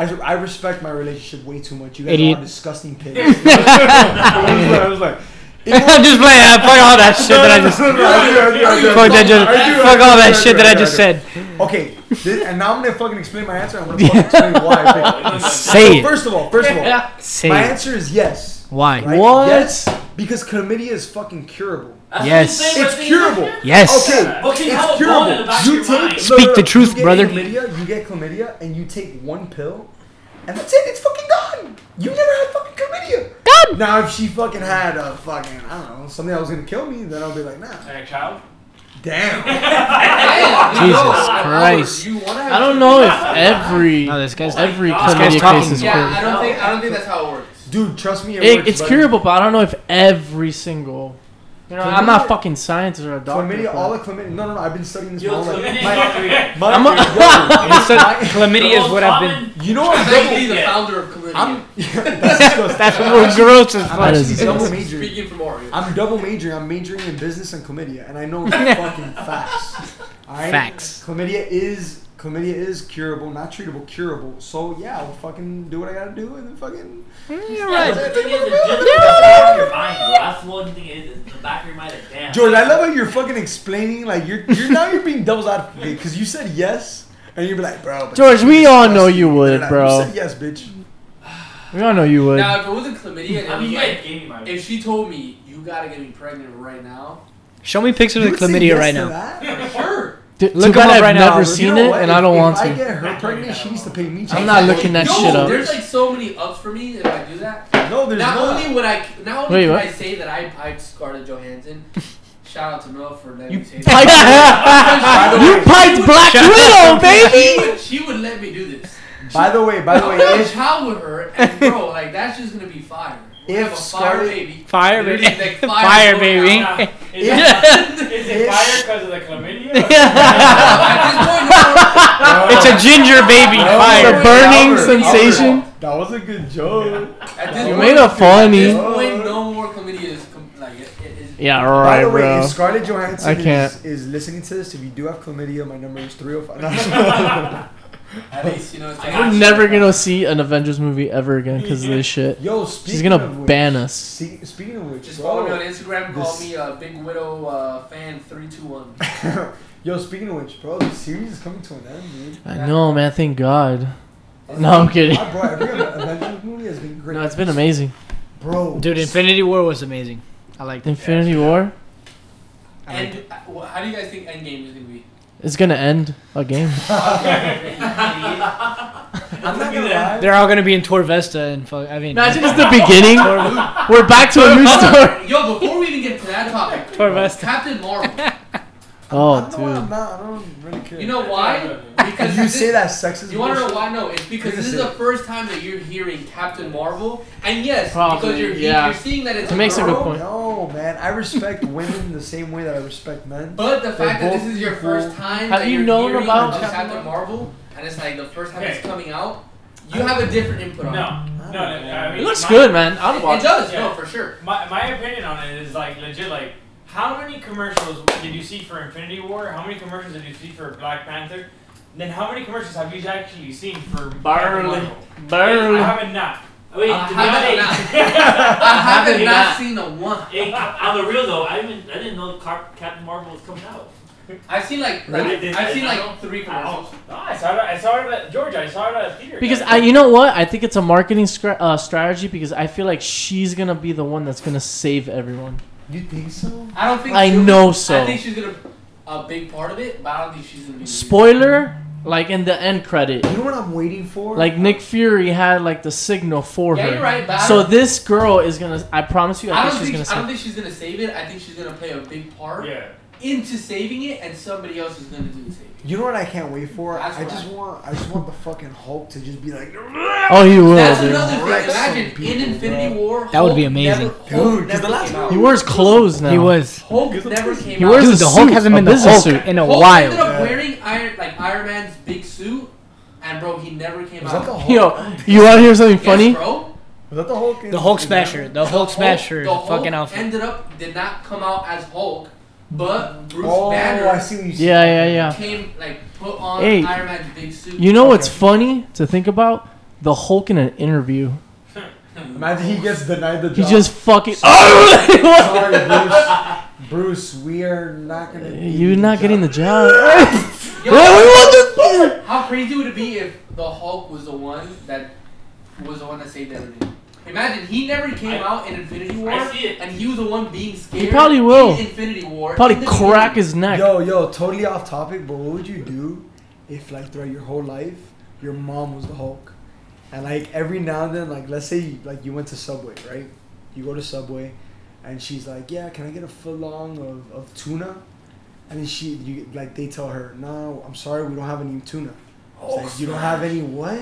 Would you? I, I respect my relationship way too much. You guys Idiot. are disgusting pigs. I was like, I was like, I'm just playing. uh, Fuck all that shit that I just. Fuck that. Just. Fuck all that shit that I just said. Okay, this, and now I'm gonna fucking explain my answer. I'm gonna fucking explain why. I picked it. Say So it. first of all, first of all, Say my it. answer is yes. Why? Right? What? Yes, because chlamydia is fucking curable. That's Yes. I'm saying, It's but curable. Yes. Okay, But can you have it's a bone in curable. the back of You your take mind? Speak the truth, you get brother. Chlamydia, you get chlamydia, and you take one pill, and that's it. It's fucking gone. You never had fucking chlamydia. Done. Now, if she fucking had a fucking I don't know something that was gonna kill me, then I'll be like, nah. Like a child? Damn. Damn, Jesus Christ. You wanna have I don't know if every No, this guy's. every This guy's chlamydia talking case is to Yeah. I don't think I don't think that's how it works. Dude, trust me, it, It, works, it's buddy. curable, but I don't know if every single. You know, I'm not fucking scientist or a doctor. Chlamydia, all the chlamydia. No, no, no. I've been studying this. Yo, my whole life. chlamydia My- is my- I'm a- said chlamydia is what I've been. You know I'm I'm the founder of chlamydia. I'm. that's disgusting. That's what gross as I'm fuck. That is actually double majoring. Speaking from Oreo. I'm double majoring. I'm majoring in business and chlamydia, and I know fucking facts. Alright? Facts. Chlamydia is chlamydia is curable, not treatable, curable. So yeah, I'll fucking do what I gotta do, and then fucking. Mm, you're right. but the thing is, it's just in the back of your mind, bro. That's one thing is, in the back of your mind, like, damn. George, I love how you're fucking explaining like you're you're now you're being devil's advocate because you said yes, and you'd be like, bro. George, we all know you would, And bro. You said yes, bitch. We all know you would. Now, if it wasn't chlamydia, and I mean, like, guys gave me my. if she told me you gotta get me pregnant right now, Show me pictures of the would say chlamydia yes right to now. That? D- Look too him up I've right now, never seen You know it, and If- I don't want if to. I get her pregnant, she needs to pay me. I'm not looking that no, shit up. There's like so many ups for me if I do that. No, there's not not. only would I, not only Wait, can what? I say that I piped Scarlett Johansson. shout out to Mel for letting You me say piped, that. you piped Black Widow, She baby. would, she would let me do this. By the way, by the way, I'm gonna have a if child with her, and bro, like that's just gonna be fire. We're If have a fire baby. Fire, baby. like, Fire, going baby. out. Is, Yeah. it, is it fire because of the chlamydia? At this point, no. It's a ginger baby. No. Fire. It's a burning Albert, sensation. Albert, That was a good joke. At this You made a At funny. this point, no more chlamydia is like it, it is Yeah, By right, the way, bro. if Scarlett Johansson I can't. Is, is listening to this, if you do have chlamydia, my number is 305. At least you know it's We're never gonna see an Avengers movie ever again because of this shit. Yo, speaking She's gonna of which, ban us. See, speaking of which, Just follow me on Instagram. Call this- me uh, Big Widow uh, fan three two one. yo, speaking of which, bro, the series is coming to an end, dude. I know, man. Thank God. No, I'm kidding. I brought every Avengers movie has been great. No, it's been amazing. bro. Dude, Infinity War was amazing. I liked it. Infinity War I And uh, wh- how do you guys think Endgame is gonna be? Is gonna end a game. I'm not gonna lie. They're all gonna be in Tor Vesta and fuck. I mean, Imagine it's the beginning. We're back to a new story. Yo, before we even get to that topic, Tor Vesta. Captain Marvel. Oh, I know I'm dude. not. I don't really care. You know why? Because you this- say that sexist. You want to know why? No, it's because this is the first time that you're hearing Captain Marvel, and yes, Probably, because you're yeah. you're seeing that it's It a makes a good point. No, man. I respect women the same way that I respect men. But the fact that this is your equal. first time Have that you you're known hearing about Captain Captain Marvel, and it's like the first time it's coming out, you have a different input on No, it. no, no. I mean, It looks my- good, man. I'd It, it does, Yeah. no, for sure. My, my opinion on it is like legit. Like, how many commercials did you see for Infinity War? How many commercials did you see for Black Panther? Then how many commercials have you actually seen for Captain Barely. Marvel? Barely. I haven't not. Wait, I to haven't honest, not. I haven't Hey, not seen a one. hey, on the real though, I didn't, I didn't know Car- Captain Marvel was coming out. I've seen like, Really? like I've seen I like three commercials. No, I saw it. I saw it at Georgia. I saw it at Peter. Because I, you know what? I think it's a marketing stra- uh, strategy because I feel like she's gonna be the one that's gonna save everyone. You think so? I don't think. I she'll be- know so. I think she's gonna a big part of it, but I don't think she's gonna be. the lead. Spoiler, like in the end credit, You know what I'm waiting for? like Nick Fury had like the signal for Yeah, her. you're right, but So this girl is gonna. I promise you, I, I think don't she's think gonna I don't save. think she's gonna save it. I think she's gonna play a big part Yeah. Into saving it, and somebody else is gonna do the saving. You know what I can't wait for? That's I what just I- want I just want the fucking Hulk to just be like Oh, he will, That's dude. another thing. Wreck Imagine some in Infinity bro. War, That would be amazing. Never, Hulk Dude, 'cause never the last came out. He wears clothes now. He was. Hulk never came He out. wears Dude, a the Hulk suit, hasn't a been the business Hulk suit. in a Hulk while. ended up Yeah. wearing Iron like Iron Man's big suit, and bro, he never came Was out. that the Hulk? Yo, you want to hear something Yes, funny? bro. Was that the Hulk? in- The Hulk Smasher. The Hulk Smasher. The Hulk Fucking outfit. ended up did not come out as Hulk, but Bruce Oh, Banner I see what you see. Yeah, yeah, yeah. came like put on Hey, Iron Man's big suit. You know what's funny to think about? The Hulk in an interview. Imagine he gets denied the job. He just fucking. Sorry, Bruce. Bruce, we are not gonna. you You're not getting the job. Yo, Well, we How crazy would it be if the Hulk was the one that was the one that saved everything? Imagine he never came I- out in Infinity War, I see it. and he was the one being scared. He probably will. In Infinity War. Probably in the crack beginning. his neck. Yo, yo, totally off topic, but what would you do if, like, throughout your whole life, your mom was the Hulk, and like every now and then, like, let's say, like, you went to Subway, right? You go to Subway, and she's like, "Yeah, can I get a foot long of, of tuna?" And then she, you like, they tell her, "No, I'm sorry, we don't have any tuna." It's oh, like, you don't have any what?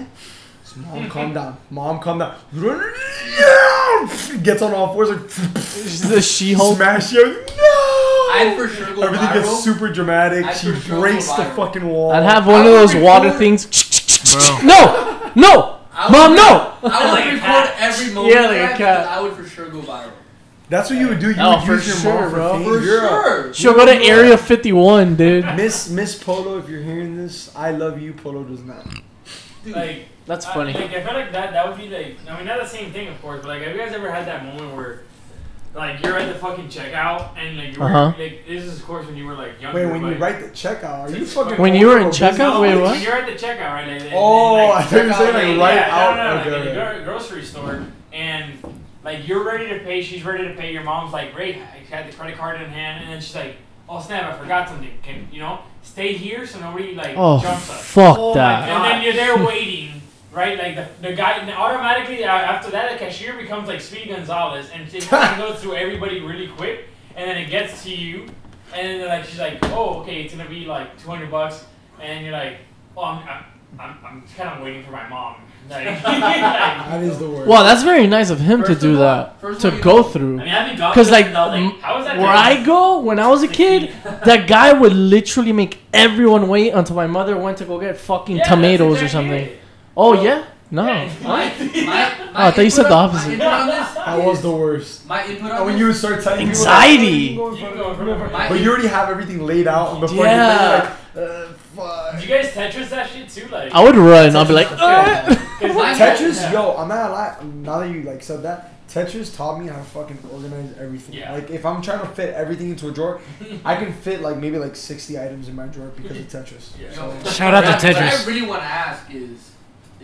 So, Mom, calm down. Mom, calm down. Gets on all fours, like, the She-Hulk. smash you. No. I'd for sure go Everything viral. gets super dramatic. I'd she for sure breaks go the viral. fucking wall. I'd have I one of would those water record- things. No, no, I would Mom, no. I would Like a record cat. every moment Yeah, of like a cat. I would for sure go viral. That's what you would do. You Oh, would for use your sure, mom for bro. fame. For You're a- sure. She'll go to Area 51, dude. Miss Miss Polo, if you're hearing this, I love you. Polo does not. Dude, Like That's I- funny. like I feel like that that would be like I mean not the same thing of course, but like have you guys ever had that moment where like you're at the fucking checkout and like you're Uh-huh. like this is of course when you were like younger. Wait, when you write the checkout, are you fucking? When you were in over business? checkout? No, Wait, when- what? When you're at the checkout, right? Like, and- Oh, and, I like, thought you were saying like checkout, right yeah, out. No, no, no, okay, like, in okay. a grocery store, and like you're ready to pay, she's ready to pay. Your mom's like, "Great, I had the credit card in hand," and then she's like, "Oh snap, I forgot something. Can you know stay here so nobody like Oh, jumps us?" fuck Oh my that. And then you're there waiting, right? Like the, the guy, automatically uh, after that, the cashier becomes like Speedy Gonzales, and she goes through everybody really quick, and then it gets to you, and then like she's like, "Oh, okay, it's gonna be like 200 bucks," and you're like, "Oh, I'm, I'm, I'm, I'm kind of waiting for my mom." Like, like, That is the word. Wow, that's very nice of him to do all- that. To go know- through. I mean, I've been. Because, like, and I was m- like, how that? Where I go, when I was a kid, that guy would literally make everyone wait until my mother went to go get fucking Yeah, that's tomatoes or something. it. Oh, Well, yeah? No. My, my, my Oh, I thought you said the opposite. My input on this. That was the worst. My input on And when you would start telling people, Anxiety. like, "Oh, you can go in front, you can go in front." My but you already have everything laid out before Yeah. you play, like, uh, fuck. Did you guys Tetris that shit too? Like, I would run. I'll be like, Yeah. "Uh." 'Cause Tetris, Yeah. yo, I'm not gonna lie. Now that you like said that, Tetris taught me how to fucking organize everything. Yeah. Like if I'm trying to fit everything into a drawer, I can fit like maybe like 60 items in my drawer because of Tetris. Yeah. So Shout out to Tetris. What I really want to ask is,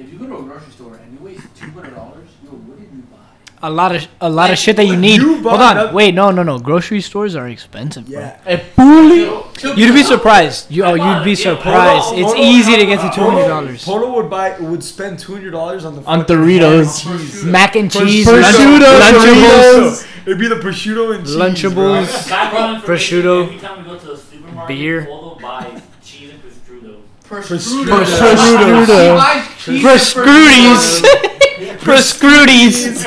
if you go to a grocery store and you waste two hundred dollars, yo, what did you buy? A lot of a lot Like, of shit that you need. you Hold on, noth- wait, no, no, no. Grocery stores are expensive, bro. yeah. "Eh, bully." You'd be surprised. You oh, you'd be surprised. Polo- It's Polo easy to get to two hundred dollars. Polo would buy would spend two hundred dollars on the On Doritos. cheese. Mac and cheese, Prosciutto, lunch- Doritos. Lunchables, It'd be the prosciutto and cheese. Lunchables. Back Prosciutto, Every time we go to the supermarket, beer. Polo buys cheese and prosciutto. Prosciutto. Prosciutto. He buys cheese For and scrooties. prosciutto. For scrooties.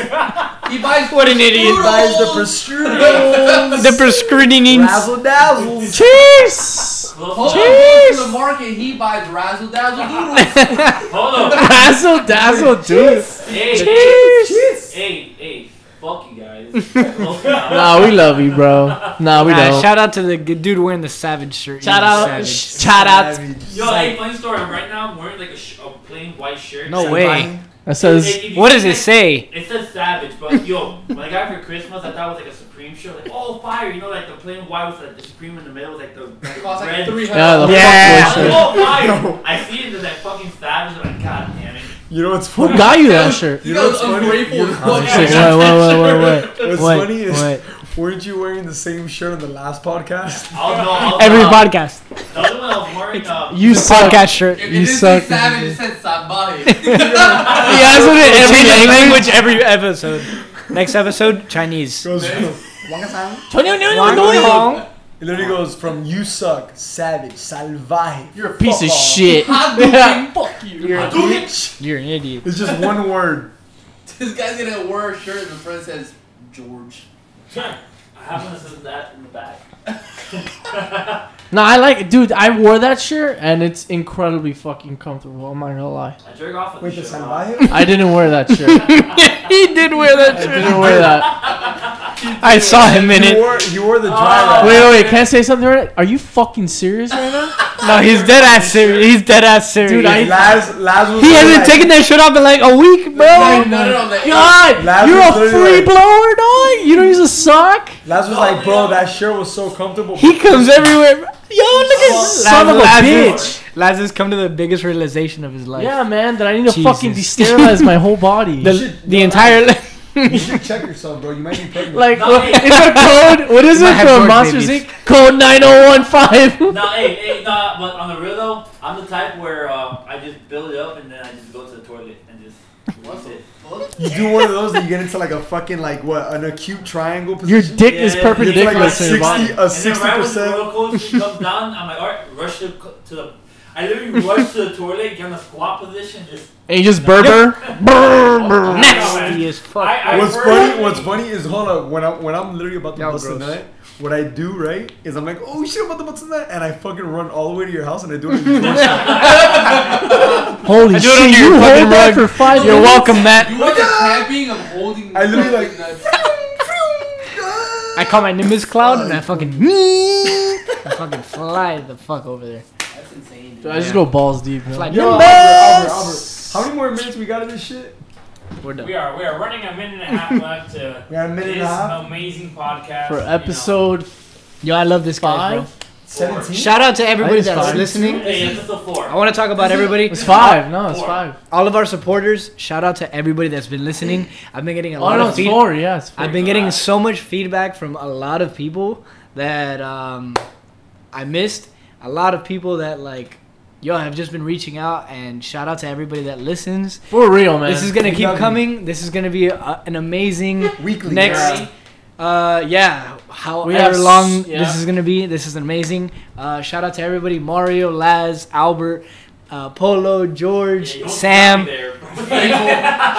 He buys What an idiot. prosciutto. Buys the prosciutto. The for scrootings. Razzle dazzles. Cheese. Close Hold on, enough. he goes to the market. He buys razzle dazzle doodles. Hold on. Dazzle, dazzle, dude. Hey, Cheese. hey, hey, fuck you guys. Close enough. Nah, we love you, bro. Nah, we Nah, don't. shout out to the dude wearing the savage shirt. Shout out, savage. sh- shout out. Yo, hey, funny story. Right now, I'm wearing like a, sh- a plain white shirt. No Like, way. That says, if you What does it like, say? It says Savage, but yo, when I got it for Christmas, I thought it was like a Supreme shirt. Like, oh, fire! You know, like the plain white with like the Supreme in the middle, like the, the It costs like red. three yeah, the hundred. Yeah. fuck boy shirt. Oh, fire! I see it as that fucking Savage. I'm like, God damn it. You know what's funny? Who got you that shirt? You know what's funny? ungrateful You as know Wait, wait, wait, wait, wait. What's What? funny is, What? weren't you wearing the same shirt on the last podcast? I was, no, I was, Every uh, podcast. The other one I was wearing, uh, You suck. podcast shirt. If You it didn't suck. savage, it said sabay. He has it in every Change language every episode. Next episode, Chinese. Goes from, it literally goes from you suck, savage, salvaje. You're a piece fuck of off. shit. Hadouken, fuck you. You're, a Bitch. you're an idiot. It's just one word. This guy's gonna wear a shirt and the front says George. I have one that says that in the back. No, I like it, dude. I wore that shirt and it's incredibly fucking comfortable. I'm not gonna lie. I jerk off with Wait, the the shirt on. salvaje? I didn't wear that shirt. he did wear that shirt. I shirt. didn't wear that. I saw him in You it. wore, you wore the dry Oh. Wait, wait, wait. Can I say something right? Are you fucking serious right now? No, he's dead ass serious. He's dead ass serious. Dude, I- Laz, Laz was he hasn't like, taken that shit off in like a week, bro. no, no, no. like, God, Laz you're was a literally free like- blower, dog. You don't use a sock. Laz was like, oh, bro, that shirt was so comfortable. He comes everywhere. Yo, look at this Son of a bitch. Laz has come to the biggest realization of his life. Yeah, man. That I need to Jesus. fucking desterilize my whole body. The, You should- the yo, entire. You should check yourself, bro. You might be pregnant. like, No, what- hey. it's a code. What is You it have for drug Monsters babies. Inc? Code 9015. No, hey, hey, no, but on the real though, I'm the type where uh, I just build it up and then I just go to the toilet and just What's use it? it. You do one of those that you get into like a fucking like what an acute triangle position. Your dick Yeah, is yeah, It's like a perpendicular to your body. sixty, a And then sixty right when the roller comes down, I'm like, alright, rush to, to the. I literally rush to the toilet, get in the squat position, just. And you just burber. Brr, brr. Nasty as fuck. I, I What's funny? What's funny is hold up when I when I'm literally about to bust a nut. What I do right is I'm like, oh shit, I'm about to bust a nut, and I fucking run all the way to your house and I do it in your doorstep. Holy I do shit, on you your hold fucking that rug. for five You're minutes? welcome, Matt. You want the tapping of holding. I literally like- nuts. I call my Nimbus Cloud and I uh, fucking. I fucking fly the fuck over there. That's insane. Dude, Dude. I just go balls deep. man. Fly Yo, Nimbus! Albert, Albert, Albert, how many more minutes we got of this shit? We're done. We are we are running a minute and a half left to We got a minute and a half. amazing podcast For you know. episode Yo, I love this guy, bro. five? Seventeen. Shout out to everybody That is that's fine. listening. Hey, episode four. I want to talk about everybody. It's five. No, it's Four. five. All of our supporters. Shout out to everybody that's been listening. I've been getting a Oh, lot no, of it's feedback. four. Yeah, it's four. I've been getting so much feedback from a lot of people that um, I missed. A lot of people that like, yo, have just been reaching out and shout out to everybody that listens. For real, man. This is gonna We keep love you. coming. This is gonna be a, an amazing Weekly. next. yeah. Uh, yeah, however have long yeah. this is gonna be. This is amazing. Uh, shout out to everybody: Mario, Laz, Albert, uh, Polo, George, Yeah, Sam. there.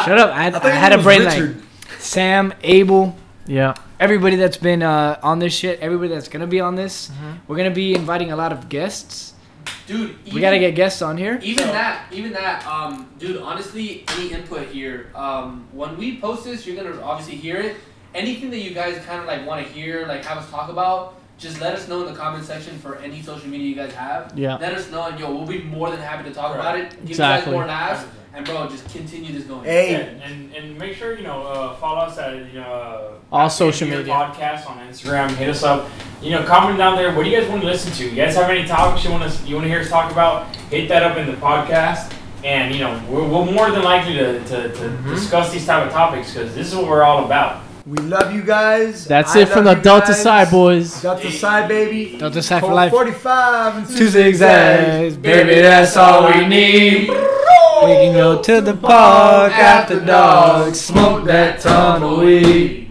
Shut up! I had, I I had a brain lag. Sam, Abel, Yeah. everybody that's been uh, on this shit, everybody that's gonna be on this. Mm-hmm. We're gonna be inviting a lot of guests. Dude. We gotta get guests on here. Even So- that, even that, um, dude. Honestly, any input here. Um, when we post this, you're gonna obviously hear it. Anything that you guys kind of like want to hear, like have us talk about, just let us know in the comment section for any social media you guys have. Yeah. Let us know, and yo, we'll be more than happy to talk Right. about it. Give Exactly. you guys more laughs, and bro, just continue this going. Hey, Yeah, and, and make sure you know uh, follow us at you know uh, All social media. podcast on Instagram. Hit us up. You know, comment down there. What do you guys want to listen to? You guys have any topics you want to you want to hear us talk about? Hit that up in the podcast. And you know, we're, we're more than likely to, to, to Mm-hmm. discuss these type of topics because this is what we're all about. we love you guys. That's I it from the Delta guys. side, boys. Delta side, baby. Delta Side for life. 45 and Two zigzags, baby, that's all we need. We can go to the park after dark, smoke that tunnel weed.